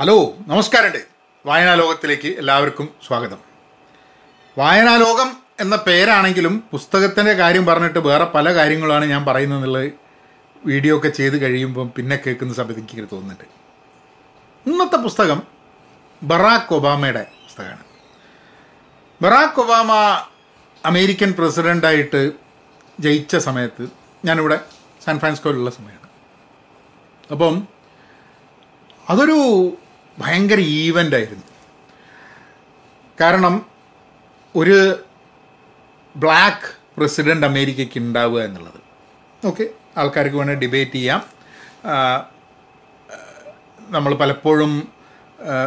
Hello നമസ്കാരമുണ്ട്. വായനാ ലോകത്തിലേക്ക് എല്ലാവർക്കും സ്വാഗതം. വായനാ ലോകം എന്ന പേരാണെങ്കിലും പുസ്തകത്തിന്റെ കാര്യം പറഞ്ഞിട്ട് വേറെ പല കാര്യങ്ങളാണ് ഞാൻ പറയുന്നത് എന്നുള്ളത് വീഡിയോ ഒക്കെ ചെയ്ത് കഴിയുമ്പം പിന്നെ കേൾക്കുന്ന സമയത്ത് എനിക്ക് തോന്നുന്നുണ്ട്. ഇന്നത്തെ പുസ്തകം ബറാക്ക് ഒബാമയുടെ പുസ്തകമാണ്. ബറാക്ക് ഒബാമ അമേരിക്കൻ പ്രസിഡന്റായിട്ട് ജയിച്ച സമയത്ത് ഞാനിവിടെ സാൻ ഫ്രാൻസിസ്കോയിലുള്ള സമയമാണ്. അപ്പം അതൊരു ഭയങ്കര ഈവന്റ് ആയിരുന്നു കാരണം ഒരു ബ്ലാക്ക് പ്രസിഡന്റ് അമേരിക്കയ്ക്ക് ഉണ്ടാവുക എന്നുള്ളത്. ഓക്കെ ആൾക്കാർക്ക് വേണേൽ ഡിബേറ്റ് ചെയ്യാം. നമ്മൾ പലപ്പോഴും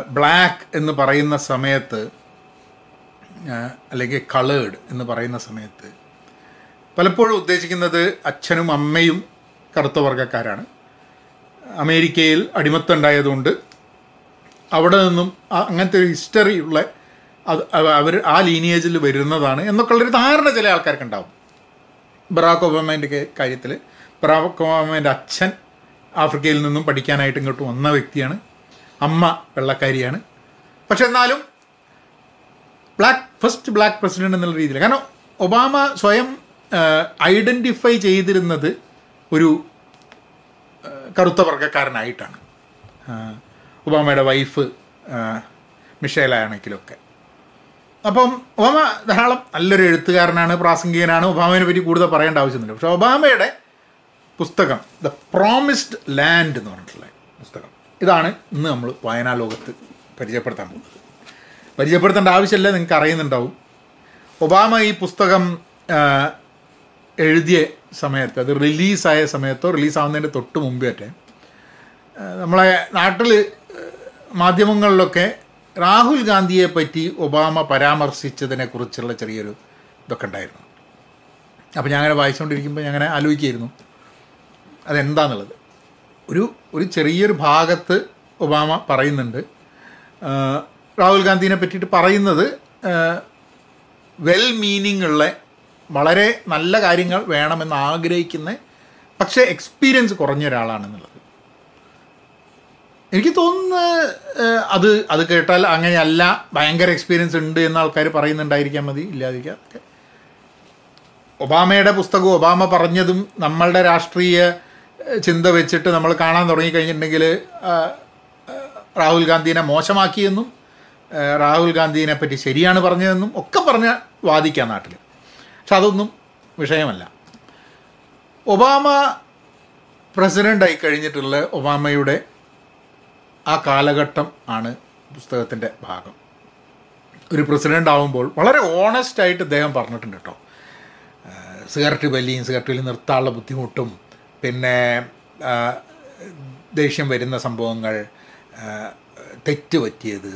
ബ്ലാക്ക് എന്ന് പറയുന്ന സമയത്ത് അല്ലെങ്കിൽ കളേഡ് എന്ന് പറയുന്ന സമയത്ത് പലപ്പോഴും ഉദ്ദേശിക്കുന്നത് അച്ഛനും അമ്മയും കറുത്ത വർഗക്കാരാണ്. അമേരിക്കയിൽ അടിമത്തം ഉണ്ടായതുകൊണ്ട് അവിടെ നിന്നും അങ്ങനത്തെ ഒരു ഹിസ്റ്ററി ഉള്ള അവർ ആ ലീനിയേജിൽ വരുന്നതാണ് എന്നൊക്കെയുള്ളൊരു ധാരണ ചില ആൾക്കാർക്ക് ഉണ്ടാവും. ബറാക്ക് ഒബാമേന്റെ കാര്യത്തിൽ ബറാക്ക് ഒബാമേന്റെ അച്ഛൻ ആഫ്രിക്കയിൽ നിന്നും പഠിക്കാനായിട്ട് ഇങ്ങോട്ട് വന്ന വ്യക്തിയാണ്. അമ്മ വെള്ളക്കാരിയാണ്. പക്ഷെ എന്നാലും ബ്ലാക്ക് ഫസ്റ്റ് ബ്ലാക്ക് പ്രസിഡന്റ് എന്നുള്ള രീതിയിൽ കാരണം ഒബാമ സ്വയം ഐഡന്റിഫൈ ചെയ്തിരുന്നത് ഒരു കറുത്ത വർഗക്കാരനായിട്ടാണ്. ഒബാമയുടെ വൈഫ് മിഷേലാണെങ്കിലൊക്കെ. അപ്പം ഒബാമ ധാരാളം നല്ലൊരു എഴുത്തുകാരനാണ് പ്രാസംഗികനാണ്. ഒബാമയെ പറ്റി കൂടുതൽ പറയേണ്ട ആവശ്യമൊന്നുമില്ല. പക്ഷേ ഒബാമയുടെ പുസ്തകം ദ പ്രോമിസ്ഡ് ലാൻഡ് എന്ന് പറഞ്ഞിട്ടുള്ള പുസ്തകം ഇതാണ് ഇന്ന് നമ്മൾ വായനാ ലോകത്ത് പരിചയപ്പെടുത്താൻ പോകുന്നത്. പരിചയപ്പെടുത്തേണ്ട ആവശ്യമില്ല നിങ്ങൾക്ക് അറിയുന്നുണ്ടാവും. ഒബാമ ഈ പുസ്തകം എഴുതിയ സമയത്ത് അത് റിലീസായ സമയത്തോ റിലീസാവുന്നതിന്റെ തൊട്ട് മുമ്പേറ്റെ ആ, നമ്മളെ നാട്ടിൽ മാധ്യമങ്ങളിലൊക്കെ രാഹുൽ ഗാന്ധിയെ പറ്റി ഒബാമ പരാമർശിച്ചതിനെ കുറിച്ചുള്ള ചെറിയൊരു ഇതൊക്കെ ഉണ്ടായിരുന്നു. അപ്പോൾ ഞാൻ അങ്ങനെ വായിച്ചുകൊണ്ടിരിക്കുമ്പോൾ ഞാൻ അങ്ങനെ ആലോചിക്കായിരുന്നു. അതെന്താന്നുള്ളത്? ഒരു ഒരു ചെറിയൊരു ഭാഗത്ത് ഒബാമ പറയുന്നുണ്ട്. രാഹുൽ ഗാന്ധിനെ പറ്റിയിട്ട് പറയുന്നത് വെൽ മീനിങ് ഉള്ള വളരെ നല്ല കാര്യങ്ങൾ വേണമെന്ന് ആഗ്രഹിക്കുന്ന പക്ഷേ എക്സ്പീരിയൻസ് കുറഞ്ഞ ഒരാളാണെന്നുള്ളത്. എനിക്ക് തോന്നുന്നത് അത് അത് കേട്ടാൽ അങ്ങനെയല്ല ഭയങ്കര എക്സ്പീരിയൻസ് ഉണ്ട് എന്ന് ആൾക്കാർ പറയുന്നുണ്ടായിരിക്കാൻ മതി ഇല്ലാതിരിക്കാം. ഒബാമയുടെ പുസ്തകവും ഒബാമ പറഞ്ഞതും നമ്മളുടെ രാഷ്ട്രീയ ചിന്ത വെച്ചിട്ട് നമ്മൾ കാണാൻ തുടങ്ങിക്കഴിഞ്ഞിട്ടുണ്ടെങ്കിൽ രാഹുൽ ഗാന്ധിനെ മോശമാക്കിയെന്നും രാഹുൽ ഗാന്ധിനെ പറ്റി ശരിയാണ് പറഞ്ഞതെന്നും ഒക്കെ പറഞ്ഞ് വാദിക്കാം നാട്ടിൽ പക്ഷെ അതൊന്നും വിഷയമല്ല. ഒബാമ പ്രസിഡന്റായി കഴിഞ്ഞിട്ടുള്ള ഒബാമയുടെ ആ കാലഘട്ടം ആണ് പുസ്തകത്തിന്റെ ഭാഗം. ഒരു പ്രസിഡന്റ് ആവുമ്പോൾ വളരെ ഓണസ്റ്റ് ആയിട്ട് അദ്ദേഹം പറഞ്ഞിട്ടുണ്ട് കേട്ടോ. സിഗരറ്റ് വലിയും സിഗരറ്റ് വലിയും നിർത്താനുള്ള ബുദ്ധിമുട്ടും പിന്നെ ദേഷ്യം വരുന്ന സംഭവങ്ങൾ തെറ്റ് പറ്റിയത്.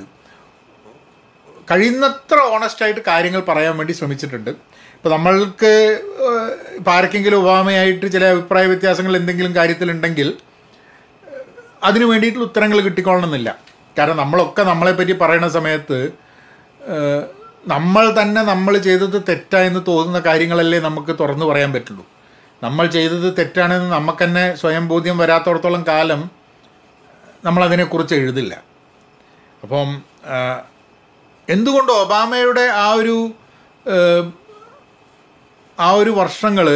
കഴിയുന്നത്ര ഓണസ്റ്റായിട്ട് കാര്യങ്ങൾ പറയാൻ വേണ്ടി ശ്രമിച്ചിട്ടുണ്ട്. ഇപ്പോൾ നമ്മൾക്ക് ഇപ്പോൾ ആർക്കെങ്കിലും ഒബാമയായിട്ട് ചില അഭിപ്രായ വ്യത്യാസങ്ങൾ എന്തെങ്കിലും കാര്യത്തിലുണ്ടെങ്കിൽ അതിന് വേണ്ടിയിട്ടുള്ള ഉത്തരങ്ങൾ കിട്ടിക്കൊള്ളണമെന്നില്ല. കാരണം നമ്മളൊക്കെ നമ്മളെപ്പറ്റി പറയുന്ന സമയത്ത് നമ്മൾ തന്നെ നമ്മൾ ചെയ്തത് തെറ്റായെന്ന് തോന്നുന്ന കാര്യങ്ങളല്ലേ നമുക്ക് തുറന്നു പറയാൻ പറ്റുള്ളൂ. നമ്മൾ ചെയ്തത് തെറ്റാണെന്ന് നമുക്ക് തന്നെ സ്വയം ബോധ്യം വരാത്തോടത്തോളം കാലം നമ്മളതിനെക്കുറിച്ച് എഴുതില്ല. അപ്പം എന്തുകൊണ്ട് ഒബാമയുടെ ആ ഒരു ആ ഒരു വർഷങ്ങൾ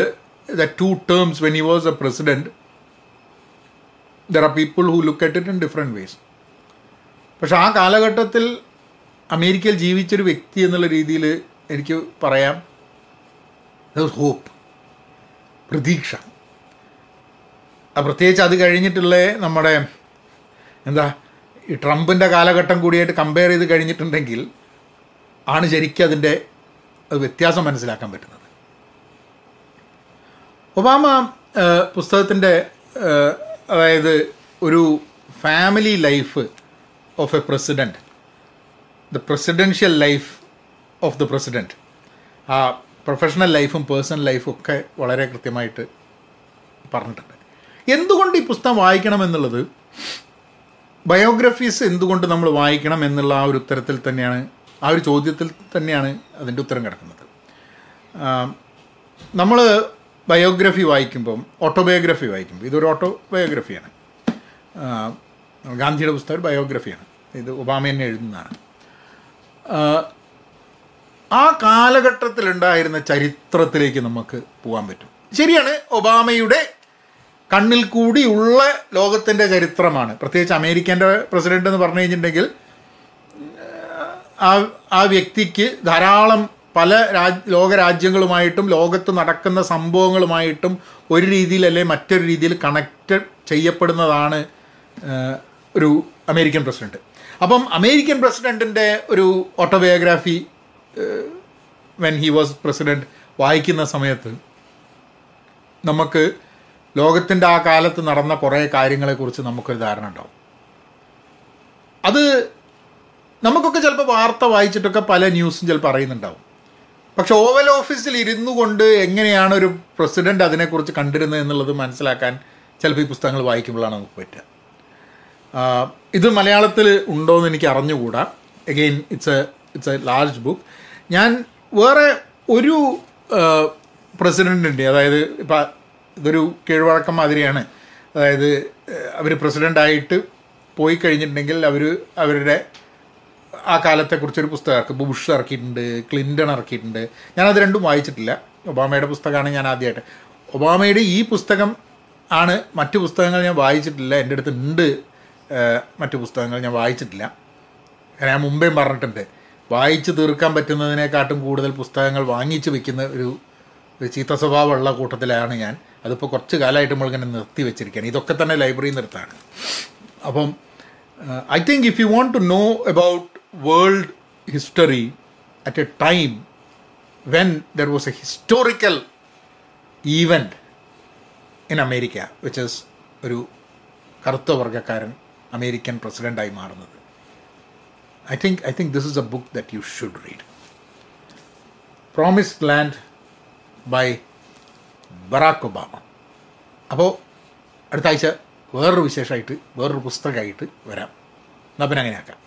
the two terms when he was a president there are people who look at it in different ways പക്ഷെ ആ കാലഘട്ടത്തിൽ അമേരിക്കയിൽ ജീവിച്ചൊരു വ്യക്തി എന്നുള്ള രീതിയിൽ എനിക്ക് പറയാം. ഹോപ്പ് പ്രതീക്ഷ. പ്രത്യേകിച്ച് അത് കഴിഞ്ഞിട്ടുള്ള നമ്മുടെ എന്താ ഈ ട്രംപിന്റെ കാലഘട്ടം കൂടിയായിട്ട് കമ്പയർ ചെയ്ത് കഴിഞ്ഞിട്ടുണ്ടെങ്കിൽ ആണ് ശരിക്കും അതിന്റെ വ്യത്യാസം മനസ്സിലാക്കാൻ പറ്റുന്നത്. ഒബാമ പുസ്തകത്തിന്റെ അതായത് ഒരു family life of a president the presidential life of the president ആ പ്രൊഫഷണൽ ലൈഫും പേഴ്സണൽ ലൈഫും ഒക്കെ വളരെ കൃത്യമായിട്ട് പറഞ്ഞിട്ടുണ്ട്. എന്തുകൊണ്ട് ഈ പുസ്തകം വായിക്കണം എന്നുള്ളത്? ബയോഗ്രഫീസ് എന്തുകൊണ്ട് നമ്മൾ വായിക്കണം എന്നുള്ള ആ ഒരു ഉത്തരത്തിൽ തന്നെയാണ് ആ ഒരു ചോദ്യത്തിൽ തന്നെയാണ് അതിന്റെ ഉത്തരം കിടക്കുന്നത്. നമ്മൾ ബയോഗ്രഫി വായിക്കുമ്പം ഓട്ടോബയോഗ്രഫി വായിക്കുമ്പോൾ ഇതൊരു ഓട്ടോബയോഗ്രഫിയാണ്. ഗാന്ധിയുടെ പുസ്തകം ബയോഗ്രഫിയാണ്. ഇത് ഒബാമ തന്നെ എഴുതുന്നതാണ്. ആ കാലഘട്ടത്തിലുണ്ടായിരുന്ന ചരിത്രത്തിലേക്ക് നമുക്ക് പോകാൻ പറ്റും. ശരിയാണ് ഒബാമയുടെ കണ്ണിൽ കൂടിയുള്ള ലോകത്തിന്റെ ചരിത്രമാണ്. പ്രത്യേകിച്ച് അമേരിക്കന്റെ പ്രസിഡന്റ് എന്ന് പറഞ്ഞു കഴിഞ്ഞിട്ടുണ്ടെങ്കിൽ ആ ആ വ്യക്തിക്ക് ധാരാളം പല രാജ് ലോകരാജ്യങ്ങളുമായിട്ടും ലോകത്ത് നടക്കുന്ന സംഭവങ്ങളുമായിട്ടും ഒരു രീതിയിൽ അല്ലെ മറ്റൊരു രീതിയിൽ കണക്റ്റ് ചെയ്യപ്പെടുന്നതാണ് ഒരു അമേരിക്കൻ പ്രസിഡന്റ് അപ്പം അമേരിക്കൻ പ്രസിഡന്റിന്റെ ഒരു autobiography when he was president വായിക്കുന്ന സമയത്ത് നമുക്ക് ലോകത്തിന്റെ ആ കാലത്ത് നടന്ന കുറേ കാര്യങ്ങളെക്കുറിച്ച് നമുക്കൊരു ധാരണ ഉണ്ടാവും. അത് നമുക്കൊക്കെ ചിലപ്പോൾ വാർത്ത വായിച്ചിട്ടൊക്കെ പല ന്യൂസും ചിലപ്പോൾ അറിയുന്നുണ്ടാവും. പക്ഷെ ഓവൽ ഓഫീസിൽ ഇരുന്നു കൊണ്ട് എങ്ങനെയാണ് ഒരു പ്രസിഡന്റ് അതിനെക്കുറിച്ച് കണ്ടിരുന്നത് എന്നുള്ളത് മനസ്സിലാക്കാൻ ചിലപ്പോൾ ഈ പുസ്തകങ്ങൾ വായിക്കുമ്പോഴാണ് നമുക്ക് പറ്റുക. ഇത് മലയാളത്തിൽ ഉണ്ടോ എന്ന് എനിക്ക് അറിഞ്ഞുകൂടാ. Again it's a it's a large book ഞാൻ വേറെ ഒരു പ്രസിഡന്റിന്റെ അതായത് ഇപ്പം ഇതൊരു കീഴ്വഴക്കം മാതിരിയാണ് അതായത് അവർ പ്രസിഡന്റായിട്ട് പോയി കഴിഞ്ഞിട്ടുണ്ടെങ്കിൽ അവർ അവരുടെ ആ കാലത്തെക്കുറിച്ചൊരു പുസ്തകം ഇറക്കി ബുഷ് ഇറക്കിയിട്ടുണ്ട് ക്ലിന്റൺ ഇറക്കിയിട്ടുണ്ട്. ഞാനത് രണ്ടും വായിച്ചിട്ടില്ല. ഒബാമയുടെ പുസ്തകമാണ് ഞാൻ ആദ്യമായിട്ട്. ഒബാമയുടെ ഈ പുസ്തകം ആണ് മറ്റു പുസ്തകങ്ങൾ ഞാൻ വായിച്ചിട്ടില്ല. എന്റെ അടുത്ത് ഉണ്ട് മറ്റു പുസ്തകങ്ങൾ ഞാൻ വായിച്ചിട്ടില്ല. ഞാൻ മുമ്പേ പറഞ്ഞിട്ടുണ്ട്. വായിച്ച് തീർക്കാൻ പറ്റുന്നതിനെക്കാട്ടും കൂടുതൽ പുസ്തകങ്ങൾ വാങ്ങിച്ച് വെക്കുന്ന ഒരു ഒരു ചീത്ത സ്വഭാവമുള്ള കൂട്ടത്തിലാണ് ഞാൻ. അതിപ്പോൾ കുറച്ച് കാലമായിട്ട് നമ്മളിങ്ങനെ നിർത്തി വെച്ചിരിക്കുകയാണ്. ഇതൊക്കെ തന്നെ ലൈബ്രറിയിൽ നിർത്താണ് അപ്പം I think if you want to know about world history at a time when there was a historical event in America which is ഒരു കറുത്ത വർഗക്കാരൻ അമേരിക്കൻ പ്രസിഡന്റായി മാറുന്നത്. I think I think this is a book that you should read promised land by Barack Obama അപ്പോൾ അടുത്ത ആഴ്ച വേറൊരു വിശേഷമായിട്ട് വേറൊരു പുസ്തകമായിട്ട് വരാം. എന്നാൽ പിന്നെ അങ്ങനെ ആക്കാം